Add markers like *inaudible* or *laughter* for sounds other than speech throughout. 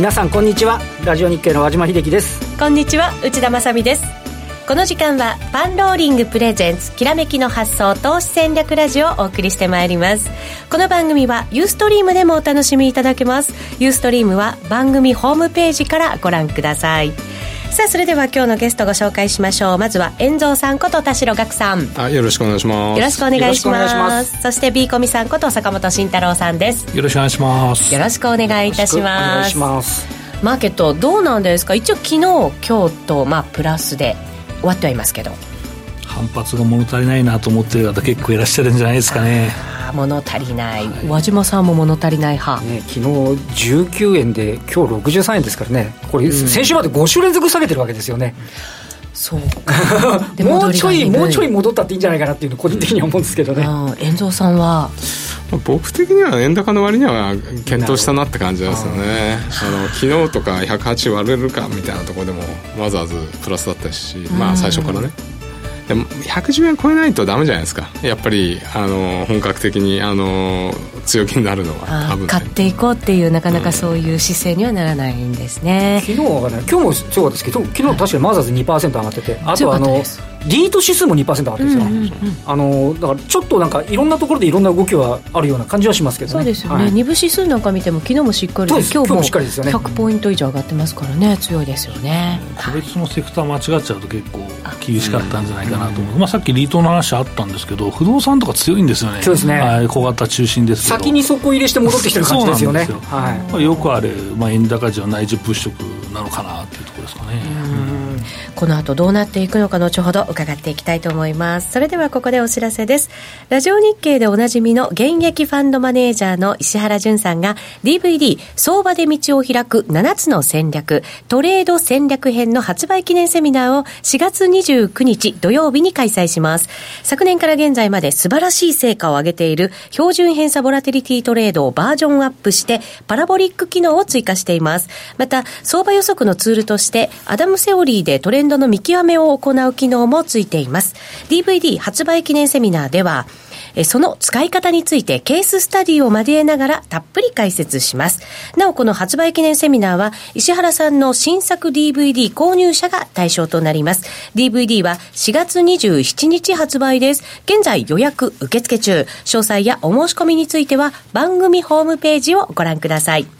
皆さんこんにちは。ラジオ日経の和島秀樹です。こんにちは内田まさです。この時間はパンローリングプレゼンツきらめきの発想投資戦略ラジオをお送りしてまいります。この番組はユーストリームでもお楽しみいただけます。ユーストリームは番組ホームページからご覧ください。さあそれでは今日のゲストご紹介しましょう。まずは遠蔵さんこと田代岳さん。あよろしくお願いします。よろしくお願いします。そして B コミさんこと坂本慎太郎さんです。よろしくお願いします。よろしくお願いいたします。マーケットどうなんですか？一応昨日今日とまあプラスで終わってはいますけど。反発が物足りないなと思ってる方結構いらっしゃるんじゃないですかね物足りない、はい、和島さんも物足りない派、ね、昨日19円で今日63円ですからね。これ、先週まで5週連続下げてるわけですよね、そう *laughs* もうちょいもうちょい戻ったっていいんじゃないかなっていうの個人的には思うんですけどね。遠藤さんは？僕的には円高の割には検討したなって感じですよね。あの昨日とか108割れるかみたいなところでもわざわざプラスだったし、まあ最初からね、でも110円超えないとダメじゃないですか。やっぱりあの本格的にあの強気になるのは多分、ね、買っていこうっていうなかなかそういう姿勢にはならないんですね、うん、昨日はね今日も強かったです。けど昨日確かにマザーズ2%上がっててあとあのリート指数も2%上がってるんですよ、あのだからちょっとなんかいろんなところでいろんな動きはあるような感じはしますけどね。そうですよね、はい、2部指数なんか見ても昨日もしっかり今日も100ポイント以上上がってますからね。強い。ですよね個別のセクター間違っちゃうと結構厳しかったんじゃないかなと思う、まあ、さっきリートの話あったんですけど不動産とか強いんですよね。そうですね。小型中心です先に底入れして戻ってきてる感じですよね。はい、まあ、よくあれ、まあ、円高時は内需物色なのかなっていうところですかねこの後どうなっていくのか後ほど伺っていきたいと思います。それではここでお知らせです。ラジオ日経でおなじみの現役ファンドマネージャーの石原淳さんが DVD 相場で道を開く7つの戦略トレード戦略編の発売記念セミナーを4月29日土曜日に開催します。昨年から現在まで素晴らしい成果を上げている標準偏差ボラテリティトレードをバージョンアップしてパラボリック機能を追加しています。また相場予測のツールとしてアダムセオリーでトレンドの見極めを行う機能もついています。DVD 発売記念セミナーでは、その使い方についてケーススタディを交えながらたっぷり解説します。なお、この発売記念セミナーは、石原さんの新作 DVD 購入者が対象となります。DVD は4月27日発売です。現在予約受付中。詳細やお申し込みについては番組ホームページをご覧ください。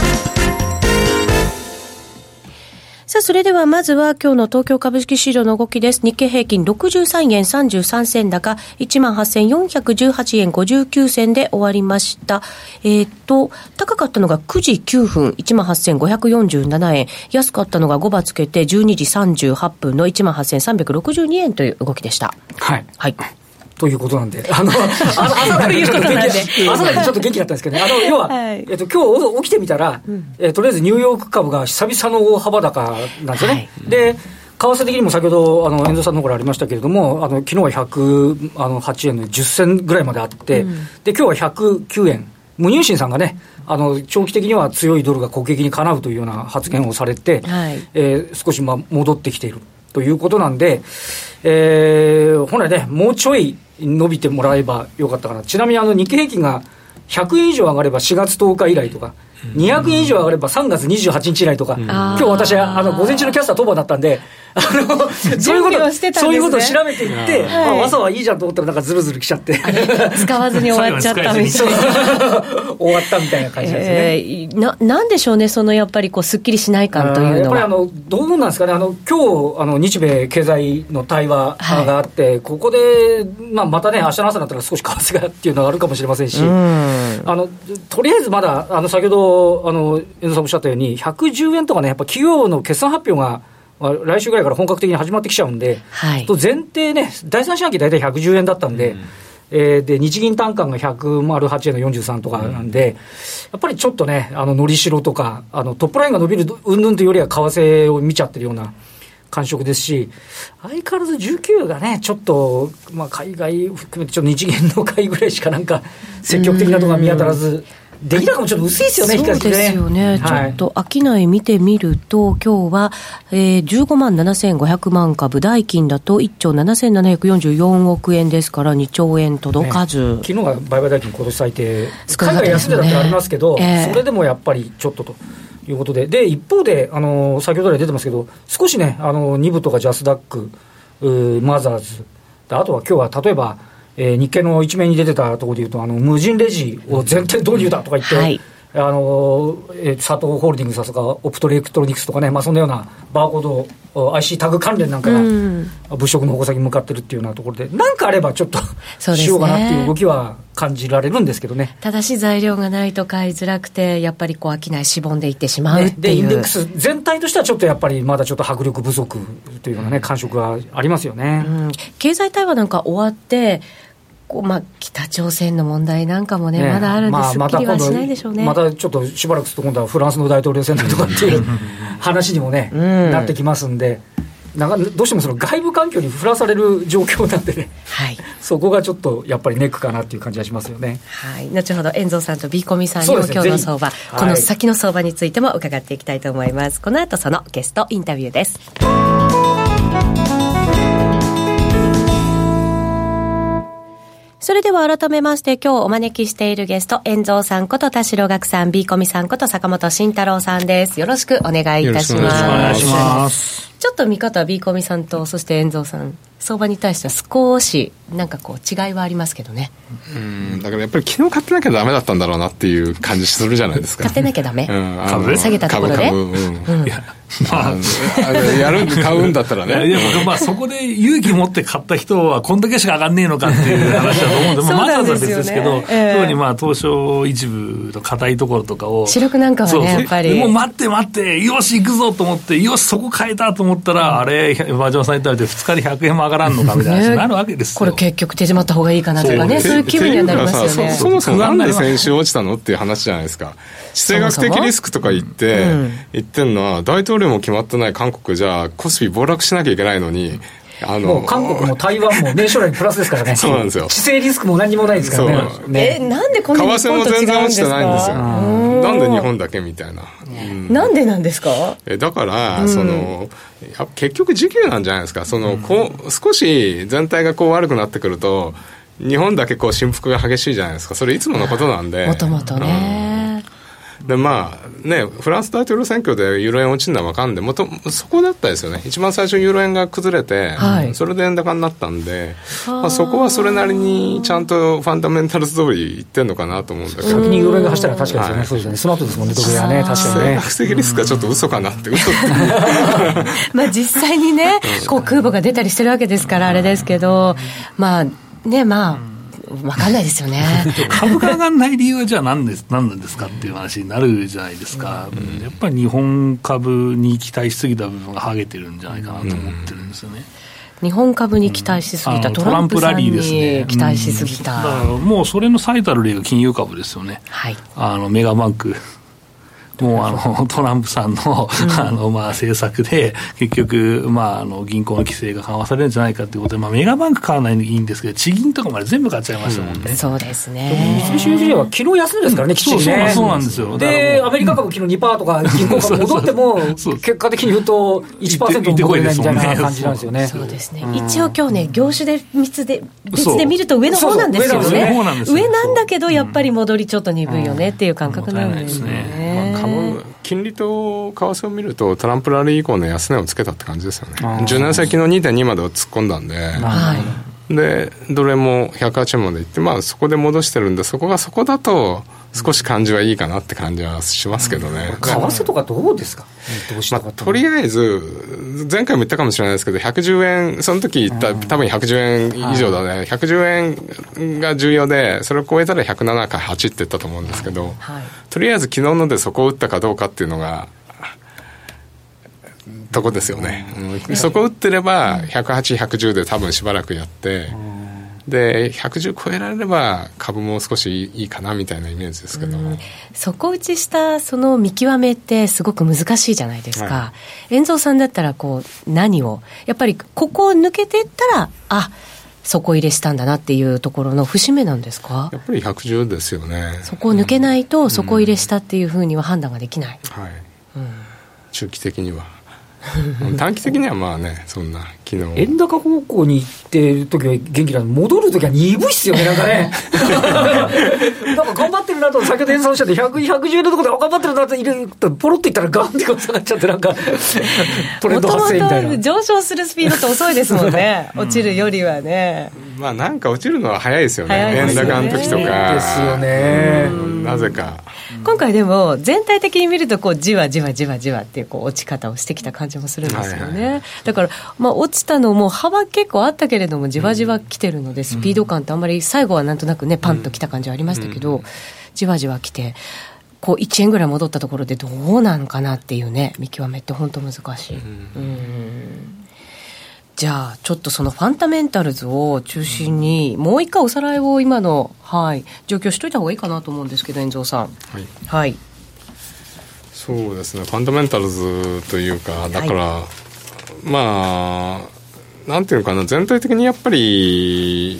さあ、それではまずは今日の東京株式市場の動きです。日経平均63円33銭高、18,418円59銭で終わりました。えっ、ー、と、高かったのが9時9分、18,547円。安かったのが5番つけて12時38分の18,362円という動きでした。はい。はい。ということなんで、あの、朝だけちょっと元気、朝だったんですけどね、あの、要は、はい、えっと、今日起きてみたら、うん、えとりあえずニューヨーク株が久々の大幅高なんですよね。はい、で、為替的にも先ほど、あの、遠藤さんのところありましたけれども、あの、昨日は108円の10銭ぐらいまであって、うん、で、今日は109円。無入信さんがね、あの長期的には強いドルが国益にかなうというような発言をされて、はい、えー、少しまあ戻ってきているということなんで、えー、本来ね、もうちょい伸びてもらえばよかったかな。ちなみにあの日経平均が100円以上上がれば4月10日以来とか、200円以上上がれば3月28日以来とか、今日私、あの午前中のキャスター当番だったんで、あの、そういうこと、そういうことを調べていって、まあ、朝はいいじゃんと思ったら、なんかずるずる来ちゃって。使わずに終わっちゃったみたいな。*laughs* 終わったみたいな感じですね。えー、な、なんでしょうね、そのやっぱりこう、すっきりしない感というのは。やっぱりあの、どうなんですかね、あの、今日、あの、日米経済の対話があって、はい、ここで、まあ、またね、明日の朝になったら少し為替がっていうのがあるかもしれませんし、あの、とりあえずまだ、あの、先ほど、あの、遠藤さんおっしゃったように、110円とかね、やっぱ企業の決算発表が、来週ぐらいから本格的に始まってきちゃうんで、はい、と前提ね、第三四半期大体110円だったんで、うん、えー、で日銀単価が108円の43とかなんで、うん、やっぱりちょっとね、あののりしろとか、あのトップラインが伸びるうんぬんというよりは、為替を見ちゃってるような。感触ですし、相変わらず19がね、ちょっと、まあ、海外含めて、ちょっと日銀の会ぐらいしかなんか、積極的なところが見当たらず、出来高もちょっと薄いですよね、そうですよね、はい、ちょっと商い見てみると、今日は、えー、15万7500万株、代金だと1兆7744億円ですから、2兆円届かず、ね、昨日が売買代金、今年最低、海外安値だってありますけど、えー、それでもやっぱりちょっとと。いうことで、で一方で、あの先ほど来出てますけど、少しね、あの2部とかジャスダック、マザーズ、あとは今日は例えば、えー、日経の一面に出てたところでいうと、あの無人レジを全体導入だとか言って、はい。あのえー、佐藤ホールディングスとか、オプトレクトロニクスとかね、まあ、そんなようなバーコード、IC タグ関連なんかが物色の矛先に向かってるっていうようなところで、なんかあればちょっとしようかなっていう動きは感じられるんですけどね。ただし材料がないと買いづらくて、やっぱりこう商いしぼんでいってしまうっていう、ね、で、インデックス全体としてはちょっとやっぱりまだちょっと迫力不足というようなね、感触がありますよね。うん、経済対話なんか終わってこまあ、北朝鮮の問題なんかもね、ねまだあるんで、まあ、すっきりはしないでしょうね、またちょっとしばらくすると、今度はフランスの大統領選だとかっていう話にもね、うん、なってきますんで。なんかどうしてもその外部環境に振らされる状況なんでね、はい、そこがちょっとやっぱりネックかなっていう感じがしますよね。はい、後ほど遠藤さんとビーコミさんにも、ね、今日の相場、この先の相場についても伺っていきたいと思います。この後そのゲストインタビューです。それでは改めまして今日お招きしているゲスト、遠蔵さんこと田代岳さん、B コミさんこと坂本慎太郎さんです。よろしくお願いいたします。よろしくお願いします。ちょっと見方、ビーコミさんと、そして遠蔵さん、相場に対しては少しなんかこう違いはありますけどね。うんだからやっぱり昨日買ってなきゃダメだったんだろうなっていう感じするじゃないですか。買ってなきゃダメ、うん、下げたところで？株株、うん、いやまあ、やる買うんだったらね。いや、まあ、そこで勇気持って買った人は、こんだけしか上がんねえのかっていう話だと思うんで、まあ、まずは別ですけど、えー、特にまあ、東証一部の硬いところとかを。主力なんかはね、やっぱり。もう待って待って、よし、行くぞと思って、よし、そこ変えたと思ったら、あれ、馬上さん言ったら、2日で100円も上がらんのかみたいな。話になるわけですこれ結局手締まった方がいいかなとかね、そういう気分にはなりますよね。そもそもなんで先週落ちたのっていう話じゃないですか。地政学的リスクとか言って、言ってんのは、大統領も決まってない韓国じゃ、コスピ暴落しなきゃいけないのに、あの韓国も台湾も年初来にプラスですからね。そうなんですよ。地政リスクも何もないですからね。ねえ、なんでこんなに日本と違うんですか？為替も全然落ちてないんですよ。なんで日本だけみたいな。なんでなんですか？えだから、その、結局時給なんじゃないですか。その、こう、少し全体がこう悪くなってくると、日本だけこう振幅が激しいじゃないですか。それいつものことなんで。もともとね。でまあね、フランス大統領選挙でユーロ円落ちるのは分かんで、もとそこだったですよね、一番最初、ユーロ円が崩れて、はい、それで円高になったんで、まあ、そこはそれなりにちゃんとファンダメンタルズ通りいってんのかなと思うんだけど、先にユーロ円が走ったら確かですよね、はい、そうですね、その後ですもんね、ドル円はね、確かにね。学的リスクはちょっと嘘かなって、嘘って。*laughs* まあ実際にね、こう空母が出たりしてるわけですから、あれですけど、まあね、まあ。分かんないですよね。*laughs* 株価上がらない理由はじゃあ何です何なんですかっていう話になるじゃないですか、うん、やっぱり日本株に期待しすぎた部分がはげてるんじゃないかなと思ってるんですよね。日本株に期待しすぎた、うん、トランプラリーですね。期待しすぎた、うん、だからもうそれの最たる例が金融株ですよね、はい、あのメガバンクもうあの *laughs* トランプさんのあのまあ政策で、結局、まあ、あの銀行の規制が緩和されるんじゃないかということで、まあ、メガバンク買わないのいいんですけど、地銀とかまで全部買っちゃいましたもんね。うん、そうですね。三菱 UFJ は昨日休んですからね、きっちりね。そうなんですよ。で、アメリカ株昨日2%とか銀行株戻っても、*laughs* 結果的に言うと1%も戻れないみたいな感じなんですよね。そうですね。一応今日ね、業種で別で、別で見ると上の方なんですよね。上なんだけど、やっぱり戻りちょっと鈍いよねっていう感覚なんですね。金利と為替を見ると、トランプラリー以降の安値をつけたって感じですよね。10年先の2.2まで突っ込んだんで、はい、で、どれも108円までいって、まあそこで戻してるんで、そこがそこだと、少し感じはいいかなって感じはしますけどね。為替とかどうですか？まあ、とりあえず、前回も言ったかもしれないですけど、110円、その時言った、多分110円以上だね、110円が重要で、それを超えたら107か8って言ったと思うんですけど、はい、とりあえず昨日のでそこを打ったかどうかっていうのが、とこですよね、うん、そこ打ってれば、108、110で多分しばらくやって。うんで110超えられれば株も少しいいかなみたいなイメージですけど。底打ちしたその見極めってすごく難しいじゃないですか、はい、遠藤さんだったらこう何を？やっぱりここを抜けていったらあ底入れしたんだなっていうところの節目なんですか？やっぱり110ですよね。そこを抜けないと底入れしたっていうふうには判断ができない、はい、うん、中期的には。*laughs* 短期的にはまあねそんな昨日。円高方向に行ってる時は元気なの戻る時は鈍いっすよねなんかね。*laughs* なんか頑張ってるなと先ほど演奏しちゃって100 110円のところで頑張ってるなと入れポロッといったらガンって下がっちゃってなんか。*laughs* トレンド発生みたいな。上昇するスピードって遅いですもんね。落ちるよりはね、まあなんか落ちるのは早いですよね。円高の時とか。ですよね。なぜか。今回でも全体的に見るとこうじわじわじわじわっていうこう落ち方をしてきた感じもするんですよね、はいはい、だからまあ落ちたのも幅結構あったけれどもじわじわ来てるのでスピード感ってあんまり最後はなんとなくねパンと来た感じはありましたけど、じわじわ来てこう1円ぐらい戻ったところでどうなのかなっていうね見極めって本当難しい。うん。じゃあ、ちょっとそのファンダメンタルズを中心に、もう一回おさらいを今の、はい、状況しといた方がいいかなと思うんですけど、遠藤さん。はい。はい、そうですね、ファンダメンタルズというか、だから、はい、まあ、なんていうかな、全体的にやっぱり、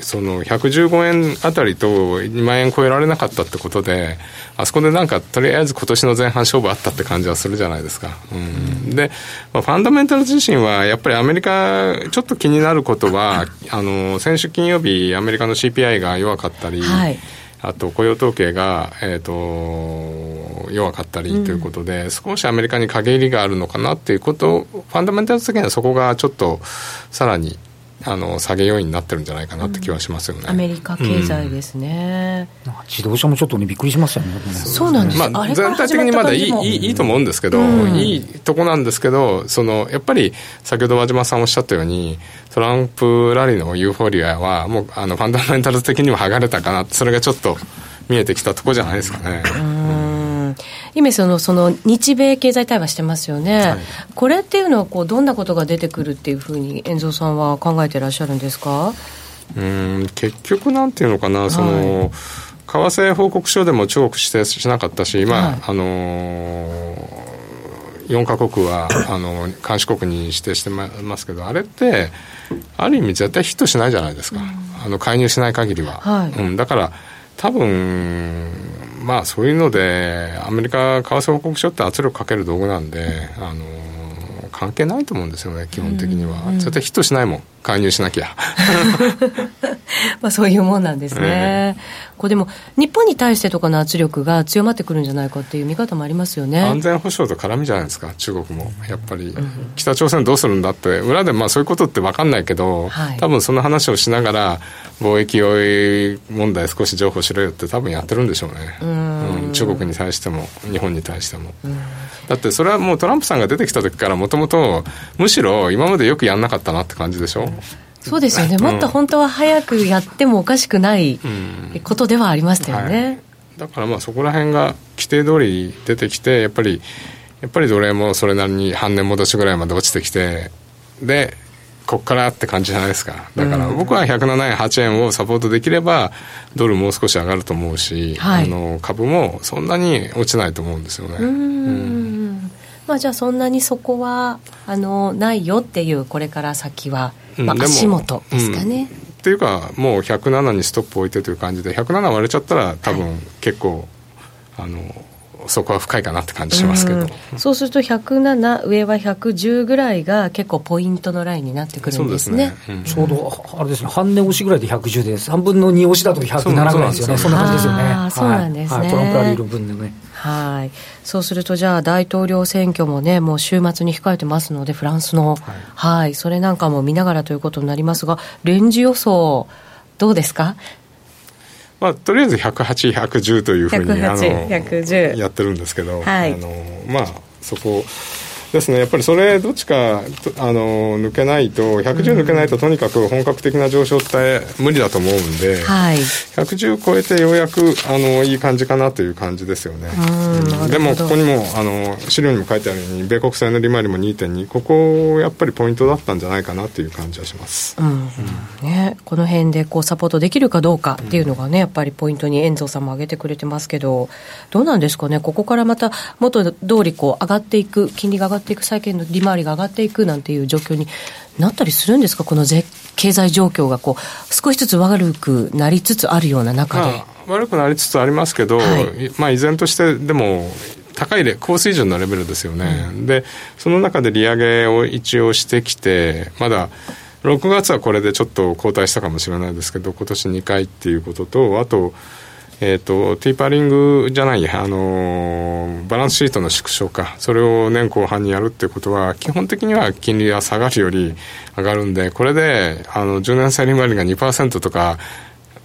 その115円あたりと2万円超えられなかったってことで、あそこでなんかとりあえず今年の前半勝負あったって感じはするじゃないですか。うん、で、まあ、ファンダメンタル自身はやっぱりアメリカ、ちょっと気になることは、あの、先週金曜日、アメリカの CPI が弱かったり、はいあと雇用統計が、えーと、弱かったりということで、うん、少しアメリカに陰りがあるのかなっていうことファンダメンタル的にはそこがちょっとさらにあの下げ要因になってるんじゃないかなって気はしますよね、アメリカ経済ですね、うん、自動車もちょっとねびっくりしましたよね。そうなんです、まあ、全体的にまだいいいいいいと思うんですけど、うん、いいとこなんですけどそのやっぱり先ほど和島さんおっしゃったようにトランプラリーのユーフォリアはもうあのファンダメンタル的にも剥がれたかなそれがちょっと見えてきたとこじゃないですかね。今そのその日米経済対話してますよね、はい、これっていうのはこうどんなことが出てくるっていうふうに遠蔵さんは考えてらっしゃるんですか？うん結局なんていうのかな、その為替報告書でも中国指定しなかったし、まあ、はい、あのー4か国はあの監視国に指定してますけどあれってある意味絶対ヒットしないじゃないですか、うん、あの介入しない限りは、はい、うん、だから多分まあそういうのでアメリカ為替報告書って圧力かける道具なんであの関係ないと思うんですよね基本的には、絶対ヒットしないもん介入しなきゃ。*laughs* まあそういうもんなんですね、えー、これでも日本に対してとかの圧力が強まってくるんじゃないかっていう見方もありますよね。安全保障と絡みじゃないですか中国も。やっぱり、うん、北朝鮮どうするんだって裏でまあそういうことって分かんないけど、はい、多分その話をしながら貿易問題少し譲歩しろよって多分やってるんでしょうね。うん。中国に対しても日本に対しても。だってそれはもうトランプさんが出てきた時からもともとむしろ今までよくやんなかったなって感じでしょ？そうですよね、もっと本当は早くやってもおかしくないことではありましたよね、はい、だからまあそこら辺が規定通り出てきてやっぱりやっぱり奴隷もそれなりに半年戻しぐらいまで落ちてきてでこっからって感じじゃないですか。だから僕は107円8円をサポートできればドルもう少し上がると思うし、はい、あの株もそんなに落ちないと思うんですよね。うんまあ、じゃあそんなにそこはあのないよっていうこれから先はまあ、足元ですかね。っていうかもう107にストップ置いてという感じで107割れちゃったら多分結構、はい、あのそこは深いかなって感じしますけど、うそうすると107上は110ぐらいが結構ポイントのラインになってくるんですね、ね。うん、ちょうどあれですね。半値押しぐらいで110で3分の2押しだと107ぐらいですよね。そんな感じですよね。そうなんですね、はい、トランプラリーの分でねはい。そうすると、じゃあ、大統領選挙もね、もう週末に控えてますので、フランスの、はい、はい、それなんかも見ながらということになりますが、レンジ予想、どうですか？まあ、とりあえず108、110というふうにあのやってるんですけど、はい、あのまあ、そこですね。やっぱりそれどっちかあの抜けないと110抜けないととにかく本格的な上昇って無理だと思うんで、はい、110超えてようやくあのいい感じかなという感じですよね、うん、でもここにもあの資料にも書いてあるように米国債の利回りも2.2ここやっぱりポイントだったんじゃないかなという感じはします、うん、ね、この辺でこうサポートできるかどうかっていうのがねやっぱりポイントに遠藤さんも挙げてくれてますけどどうなんですかね。ここからまた元通りこう上がっていく金利が上がっていく債券の利回りが上がっていくなんていう状況になったりするんですか、この絶経済状況がこう少しずつ悪くなりつつあるような中で。悪くなりつつありますけど、はい、まあ依然としてでも高い高水準のレベルですよね、うん、でその中で利上げを一応してきてまだ6月はこれでちょっと後退したかもしれないですけど今年2回っていうこととあとえっ、ー、と、ティーパーリングじゃないや、あのバランスシートの縮小か、それを年後半にやるっていうことは、基本的には金利が下がるより上がるんで、これで、あの、10年債利回りが2%とか、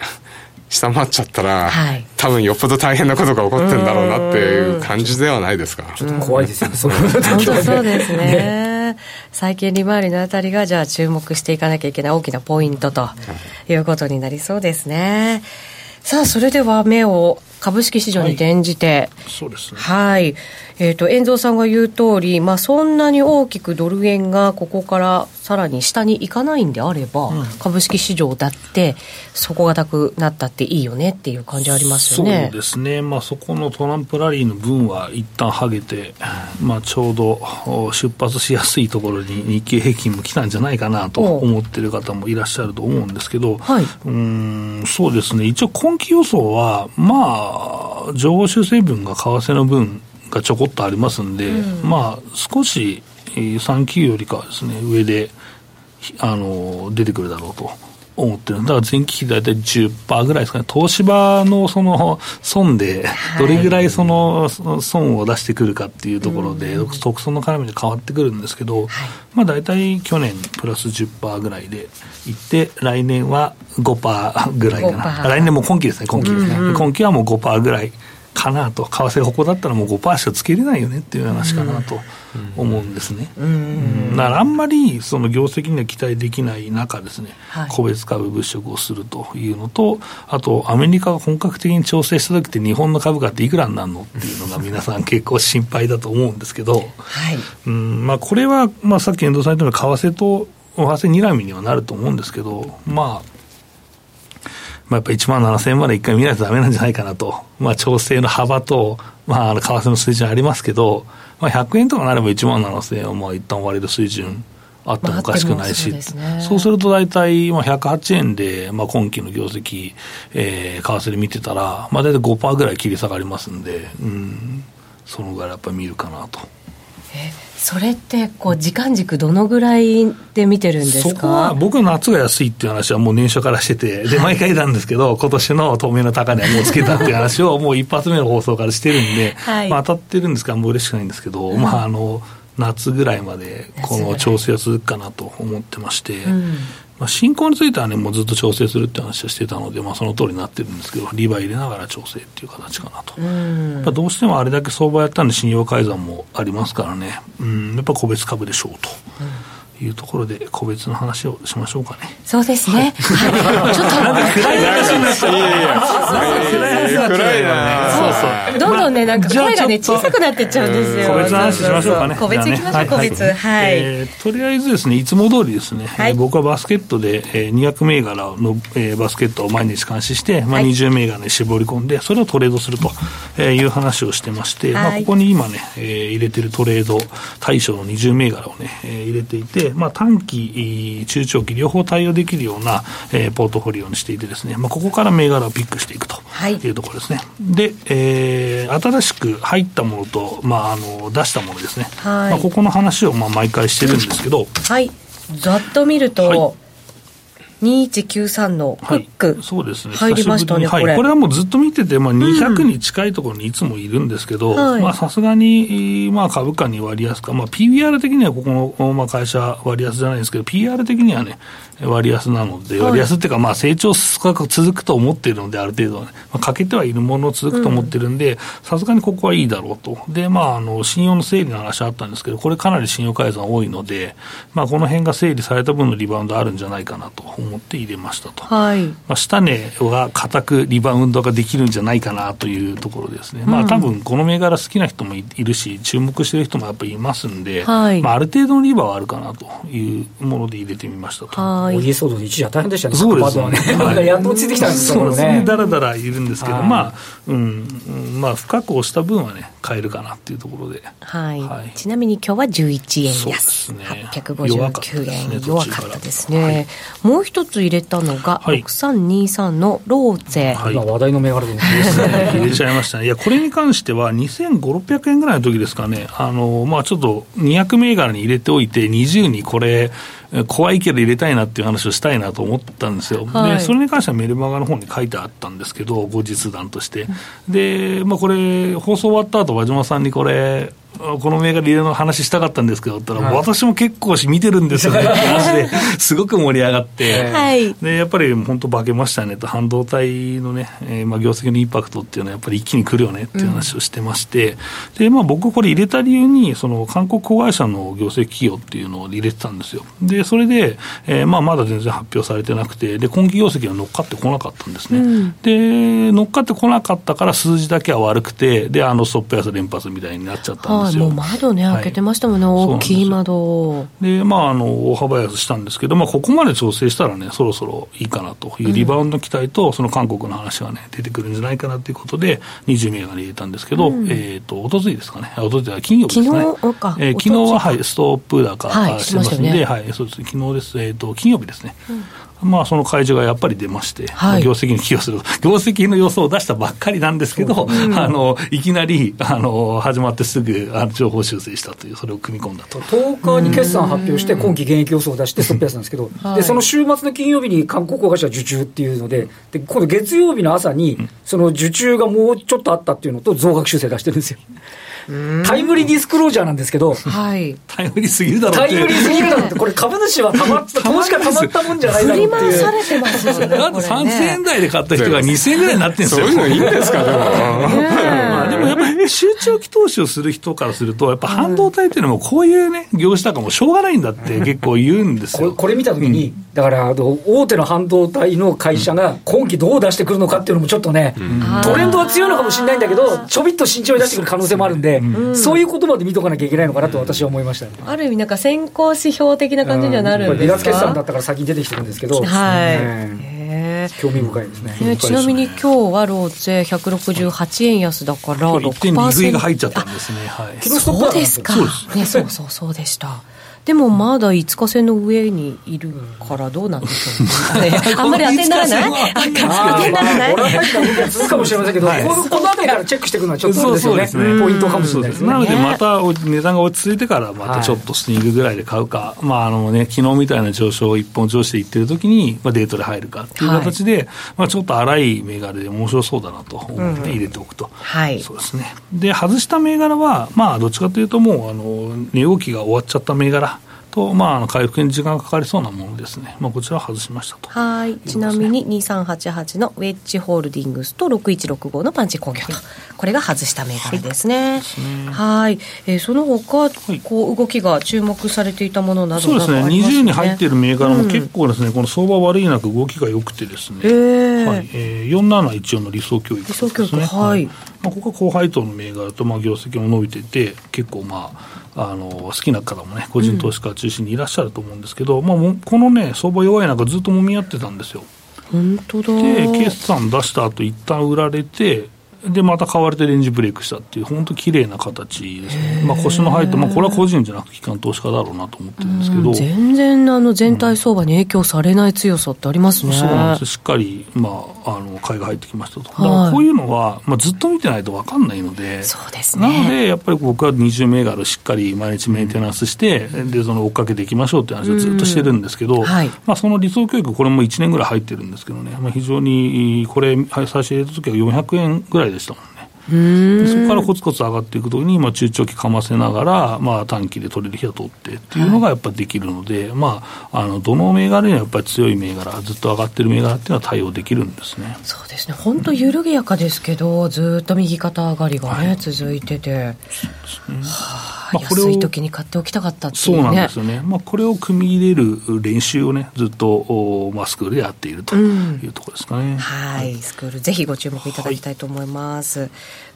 *laughs* 下回っちゃったら、はい、多分よっぽど大変なことが起こってんだろうなっていう感じではないですか。ちょっと怖いですよね、そ本当そうですね。債券利回りのあたりが、じゃあ注目していかなきゃいけない大きなポイントということになりそうですね。さあ、それでは目を株式市場に転じて、はい、そうですね。はい。えっ、ー、と、遠藤さんが言う通り、まあ、そんなに大きくドル円がここからさらに下に行かないんであれば、うん、株式市場だって、底堅くなったっていいよねっていう感じありますよね。そうですね。まあ、そこのトランプラリーの分は一旦はげて、まあ、ちょうど出発しやすいところに日経平均も来たんじゃないかなと思ってる方もいらっしゃると思うんですけど、はい、うんそうですね。一応今期予想は、まあ、情報修正分が為替の分がちょこっとありますんで、うん、まあ、少し3級よりかはですね、上で、あの、出てくるだろうと思ってる。だから前期比大体10%ぐらいですかね。東芝のその損で、どれぐらいその損を出してくるかっていうところで、特損の絡みで変わってくるんですけど、まあ大体去年プラス10%ぐらいでいって、来年は5%ぐらいかな。来年も今期ですね、今期ですね。今期はもう5%ぐらい。かなと、為替がここだったらもう5%しかつけれないよねっていう話かなと思うんですね。だからあんまりその業績には期待できない中ですね、はい、個別株物色をするというのと、あとアメリカが本格的に調整した時って日本の株価っていくらになるのっていうのが皆さん結構心配だと思うんですけど、はい。うんまあ、これは、まあ、さっき遠藤さん言ったように為替と為替にらみにはなると思うんですけど、まあ、まあ、やっぱり1万7000円まで一回見ないとだめなんじゃないかなと、まあ、調整の幅と、まあ、為替の水準ありますけど、まあ、100円とかなれば1万7000円をまあ一旦割れる水準あってもおかしくないし、まあそうね、そうすると大体、まあ、108円で、まあ、今期の業績、えー、為替で見てたら、まあ、大体5%ぐらい切り下がりますんで、うん、そのぐらいやっぱり見るかなと。えそれってこう時間軸どのぐらいで見てるんですか？そこは僕の夏が安いっていう話はもう年初からしてて、で、毎回なんですけど、今年の透明の高値はもうつけたっていう話を *laughs* もう一発目の放送からしてるんで、はい、まあ当たってるんですからもう嬉しくないんですけど、うん、まああの、夏ぐらいまでこの調整は続くかなと思ってまして、うんまあ、進行についてはね、もうずっと調整するって話はしてたので、まあ、その通りになってるんですけど、リバ入れながら調整っていう形かなと。やっどうしてもあれだけ相場やったんで、信用改ざんもありますからね、うん、やっぱ個別株でしょうと。うんいうところで個別の話をしましょうかね。そうですね。はい、ちょっと暗い話になっちゃう。いやいや暗い話暗いな。そうそう。どんどんねなんか声がね小さくなってっちゃうんですよ。個別の話しましょうかね。個別いきましょう個別はい。とりあえずですねいつも通りですね。僕はバスケットで200銘柄のバスケットを毎日監視してまあ20銘柄に絞り込んでそれをトレードするという話をしてまして、まあここに今ね入れてるトレード対象の20銘柄をね入れていて。まあ、短期、中長期両方対応できるような、えー、ポートフォリオにしていてですね、まあ、ここから銘柄をピックしていくとい。うところですね。はい、で、えー、新しく入ったものと、まあ、あの出したものですね、はい、まあ、ここの話をまあ毎回してるんですけど、はい、ざっと見ると、はい2193のフック、はい、そうですね。入りましたね、はい、これ。はもうずっと見てて、まあ、200に近いところにいつもいるんですけど、さすがに、まあ、株価に割安か、まあ、PBR 的にはここの、まあ、会社割安じゃないですけど、PR 的にはね、割安なので、割安っていうか、まあ、成長が続くと思っているので、ある程度はね、まあ、欠けてはいるもの続くと思ってるんで、さすがにここはいいだろうと。で、まあ、あの、信用の整理の話あったんですけど、これかなり信用改ざん多いので、まあ、この辺が整理された分のリバウンドあるんじゃないかなと思って入れましたと。はい。まあ、下値は固くリバウンドができるんじゃないかなというところですね。まあ、多分この銘柄好きな人もいるし、注目してる人もやっぱりいますんで、はい、まあ、ある程度のリバはあるかなというもので入れてみましたと。はい。お家騒動で一時は大変でしたね、そうですね。はい、やっと落ち着いてきたんですそうですね。だらだらいるんですけど、まあ、うん、まあ、深く押した分はね、買えるかなっていうところで、はい、はい、ちなみに今日は11円安、ね、859円弱かったですね、はい、もう一つ入れたのが、6323のローゼ、はい、話題の銘柄ですね。入れちゃいましたね。いやこれに関しては2500600円ぐらいの時ですかね。あのまあちょっと200銘柄に入れておいて20にこれ怖いけど入れたいなっていう話をしたいなと思ったんですよ、はい、でそれに関してはメルマガの方に書いてあったんですけど、後日談として。で、まあ、これ、放送終わった後和島さんにこれ、この銘柄入れの話したかったんですけど、ったら、はい、私も結構見てるんですよね。*laughs* って話で、すごく盛り上がって、はい、でやっぱり本当、化けましたねと、半導体のね、えー、まあ業績のインパクトっていうのは、やっぱり一気にくるよねっていう話をしてまして、うん、でまあ、僕、これ入れた理由に、その韓国子会社の業績企業っていうのを入れてたんですよ。で、それで、えーまあ、まだ全然発表されてなくて、で今期業績は乗っかってこなかったんですね。うん、で、乗っかってこなかったから、数字だけは悪くて、で、あのストップ安連発みたいになっちゃったんですよ。窓ね、開けてましたもんね、はい、大きい窓。でまあ、あの大幅安したんですけど、まあ、ここまで調整したらね、そろそろいいかなというリバウンド期待と、その韓国の話がね、出てくるんじゃないかなということで、20銘柄入れたんですけど、うん、えっ、ー、と、おとついですかね、おとついは金曜日ですね。昨日か。えー、昨日は、はい、ストップ高、はい、してますんで、ね、はい、そうです昨日です、えっ、ー、と、金曜日ですね。うんまあ、その開示がやっぱり出まして、はい、業績に寄与する、業績の予想を出したばっかりなんですけど、うん、あのいきなりあの始まってすぐあの情報修正したという、それを組み込んだと。10日に決算発表して、今期現役予想を出して、*laughs* ストップ安なんですけど、でその週末の金曜日に韓国会社受注っていうので、で今度月曜日の朝に、その受注がもうちょっとあったっていうのと、増額修正出してるんですよ。タイムリーディスクロージャーなんですけど、はい、タイムリーすぎるだろタイムリーすぎるだろって、これ、株主はたまった、投資家たまったもんじゃないだろうっていう。振り回されてますよね。だって3000円台で買った人が2000円ぐらいになってるんですよ。そういうのいいんですか、でも。やっぱり集中期投資をする人からすると、やっぱ半導体っていうのも、こういうね、業種だからもうしょうがないんだって結構言うんですよ。これ見たときに、だから大手の半導体の会社が今期どう出してくるのかっていうのもちょっとね、トレンドは強いのかもしれないんだけど、ちょびっと慎重に出してくる可能性もあるんで、そういうことまで見とかなきゃいけないのかなと私は思いました、ね、ある意味、なんか先行指標的な感じにはなるんですか、離脱決算だったから先に出てきてるんですけど、はい、興味深いですね。ちなみに今日はローゼ168円安だから6%。1.2倍が入っちゃったんですね。はい。そうですか。ね、そうそうそうでした。でもまだ5日線の上にいるからどうなんでしょう、ね、あんまり当てにならない？当てにならない？これは続くかもしれませんけど、はい、この辺りからチェックしていくのはちょっとですよね、ポイントかもしれないですね。なので、また値段が落ち着いてから、またちょっとスニングぐらいで買うか、まああのね、昨日みたいな上昇、一本上していってるときに、まあ、デートで入るかっていう形で、はい、まあ、ちょっと荒い銘柄で面白そうだなと思って入れておくと、はい、そうですね。で、外した銘柄は、まあ、どっちかというと、もうあの値動きが終わっちゃった銘柄。と、まあ、回復に時間がかかりそうなものですね、まあ、こちら外しましたと。はい、ちなみに2388のウェッジホールディングスと6165のパンチ工業と、これが外した銘柄ですね。はい、えー、その他、こう動きが注目されていたものなどそうですね、20に入っている銘柄も結構ですね、うん、この相場悪い中、動きが良くてですね、えー。はい。えー、4714の理想教育ですね。理想教育はい、まあ、ここは高配当の銘柄と、まあ、業績も伸びてて、結構まあ、あの好きな方もね、個人投資家中心にいらっしゃると思うんですけど、うん、まあ、このね、相場弱い中、ずっともみ合ってたんですよ。本当だで、決算出した後一旦売られて、で、また買われてレンジブレイクしたっていう、本当綺麗な形ですね。まあ、腰の入って、まあ、これは個人じゃなくて、機関投資家だろうなと思ってるんですけど。全然、あの、全体相場に影響されない強さってありますね。そうなんですしっかり、まあ、あの、買いが入ってきましたと。だからこういうのは、まあ、ずっと見てないと分かんないので。そうですね。なので、やっぱり僕は20銘柄しっかり毎日メンテナンスして、で、その追っかけていきましょうって話をずっとしてるんですけど、はい、まあ、その理想教育、これも1年ぐらい入ってるんですけどね、まあ、非常に、これ、最初入れた時は400円ぐらい Afghanistan. そこからコツコツ上がっていくときに、まあ、中長期かませながら、まあ、短期で取れる日は取ってっていうのがやっぱりできるので、はい、まあ、あのどの銘柄にはやっぱり強い銘柄、ずっと上がってる銘柄っていうのは対応できるんですね。そうですね、本当、緩やかですけど、ずっと右肩上がりがね、はい、続いてて。そうですね。まあ、これを安い時に買っておきたかったっていう、ね、そうなんですよね、まあ、これを組み入れる練習をねずっと、まあ、スクールでやっているというところですかね、うん、はい、スクールぜひご注目いただきたいと思います、はい、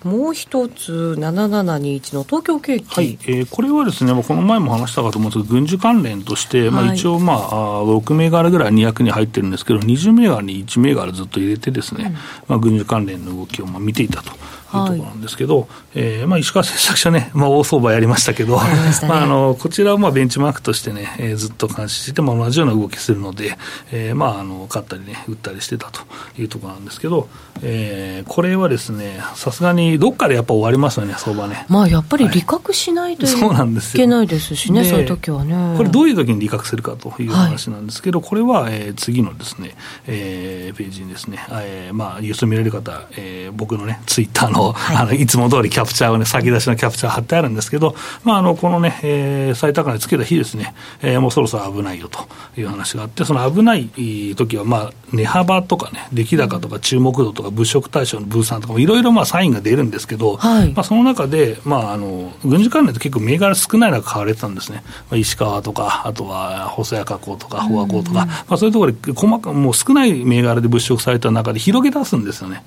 もう一つ7721の東京景気はい、えー、これはですねこの前も話したかと思うんですけど軍需関連として、まあ、一応まあ6銘柄ぐらい200に入ってるんですけど20銘柄に1銘柄ずっと入れてですね、うん、まあ、軍需関連の動きをまあ見ていたと。いうところなんですけど、はい、えー、まあ、石川製作所ね、*laughs* まあ、大相場やりましたけど、ね、まあ、あのこちらをまあベンチマークとしてね、えー、ずっと監視してても同じような動きするので、えー、まああの買ったりね、売ったりしてたというところなんですけど、えー、これはですね、さすがにどっかでやっぱ終わりますよね、相場ね。まあ、やっぱり利確しないといけないですしね、そういう時はね。これ、どういう時に利確するかという話なんですけど、はい、これは、えー、次のですね、えー、ページにですね、えー、まあ、ニュース見れる方、えー、僕のね、ツイッターの、はい、あのいつも通りキャプチャーをね、先出しのキャプチャー貼ってあるんですけど、まあ、あのこのね、えー、最高値つけた日ですね、えー、もうそろそろ危ないよという話があって、その危ない時は、まあ、値幅とかね、出来高とか注目度とか物色対象の分散とかもいろいろまあサインが出るんですけど、はい、まあ、その中で、まあ、あの軍事関連って結構銘柄少ない中買われてたんですね、まあ、石川とか、あとは細谷加工とか、フォアコーとか、まあ、そういうところで細かもう少ない銘柄で物色された中で広げ出すんですよね。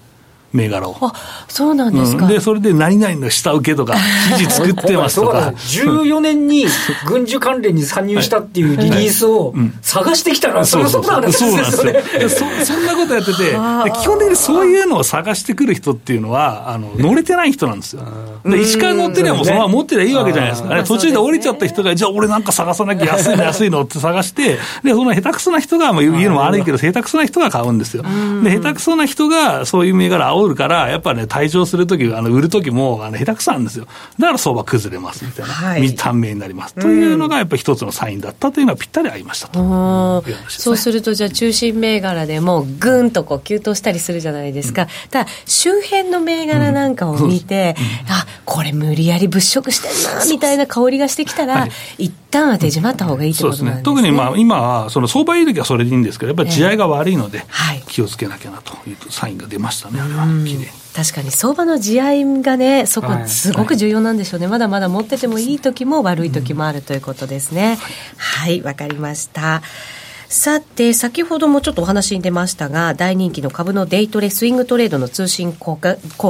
銘柄を。あそうなんですか、うん、で、それで何々の下請けとか、記事作ってますとか。*laughs* 14年に軍需関連に参入したっていうリリースを探してきたら、そりゃそう。なんですよね。そうなんですよ。そ。そんなことやってて、基本的にそういうのを探してくる人っていうのは、あの乗れてない人なんですよ。で石川乗ってりゃもうそのまま持ってりゃいいわけじゃないですか、ね、途中で降りちゃった人が、じゃあ俺なんか探さなきゃ安いの安いのって探して、で、その下手くそな人が、まあ、言うのも悪いけど、下手くそな人が買うんですよ。で、下手くそな人がそういう銘柄煽るから、やっぱね、退場するとき、あの、売るときも、あの、下手くそなんですよ。だから相場崩れますみたいな。はい。短命になります。というのが、やっぱり一つのサインだったというのはぴったり合いましたと、ね、そうすると、じゃあ、中心銘柄でも、ぐんとこう、急騰したりするじゃないですか。うん、ただ、周辺の銘柄なんかを見て、うん、あ、これ無理やり物色してんな、みたいな香りがしてきたら、はい、一旦は手締まった方がいいことなんですね。そうですね。特にまあ、今は、その相場いい時はそれでいいんですけど、やっぱり地合いが悪いので、気をつけなきゃなというサインが出ましたね、あれは、きれいに。確かに相場の地合いがね、そこ、すごく重要なんでしょうね、はい、まだまだ持っててもいい時も悪い時もあるということですね。はい、わ、はい、かりました。さて、先ほどもちょっとお話に出ましたが、大人気の株のデイトレ、スイングトレードの通信講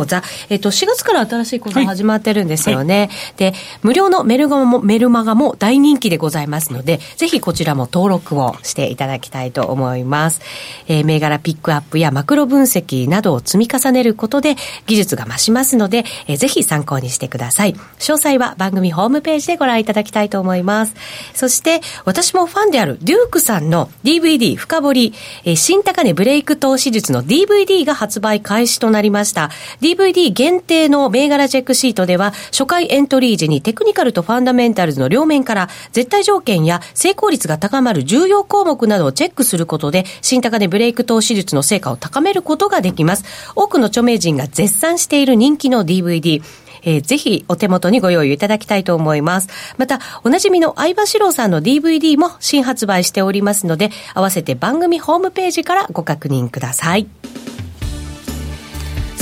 座、えっと、4月から新しい講座始まってるんですよね。はいはい、で、無料のメルマも、メルマガも大人気でございますので、ぜひこちらも登録をしていただきたいと思います。えー、銘柄ピックアップやマクロ分析などを積み重ねることで、技術が増しますので、えー、ぜひ参考にしてください。詳細は番組ホームページでご覧いただきたいと思います。そして、私もファンであるデュークさんの DVD 深掘り、えー、新高値ブレイク投資術の DVD が発売開始となりました。DVD 限定の銘柄チェックシートでは、初回エントリー時にテクニカルとファンダメンタルズの両面から絶対条件や成功率が高まる重要項目などをチェックすることで、新高値ブレイク投資術の成果を高めることができます。多くの著名人が絶賛している人気の DVD。えー、ぜひお手元にご用意いただきたいと思います。また、おなじみの相場志郎さんの DVD も新発売しておりますので、合わせて番組ホームページからご確認ください。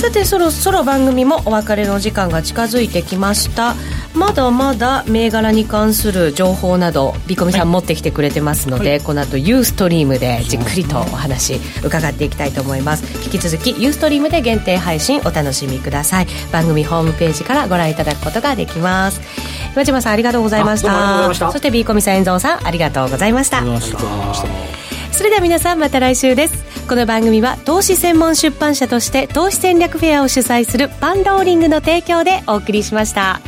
さてそろそろ番組もお別れの時間が近づいてきましたまだまだ銘柄に関する情報などビコミさん持ってきてくれてますので、はい、この後ユーストリームでじっくりとお話伺っていきたいと思います。引き続きユーストリームで限定配信お楽しみください。番組ホームページからご覧いただくことができます。岩島さんありがとうございました。そしてビーコミさん遠藤さんありがとうございました。ありがとうございました。それでは皆さんまた来週です。この番組は投資専門出版社として投資戦略フェアを主催するパンローリングの提供でお送りしました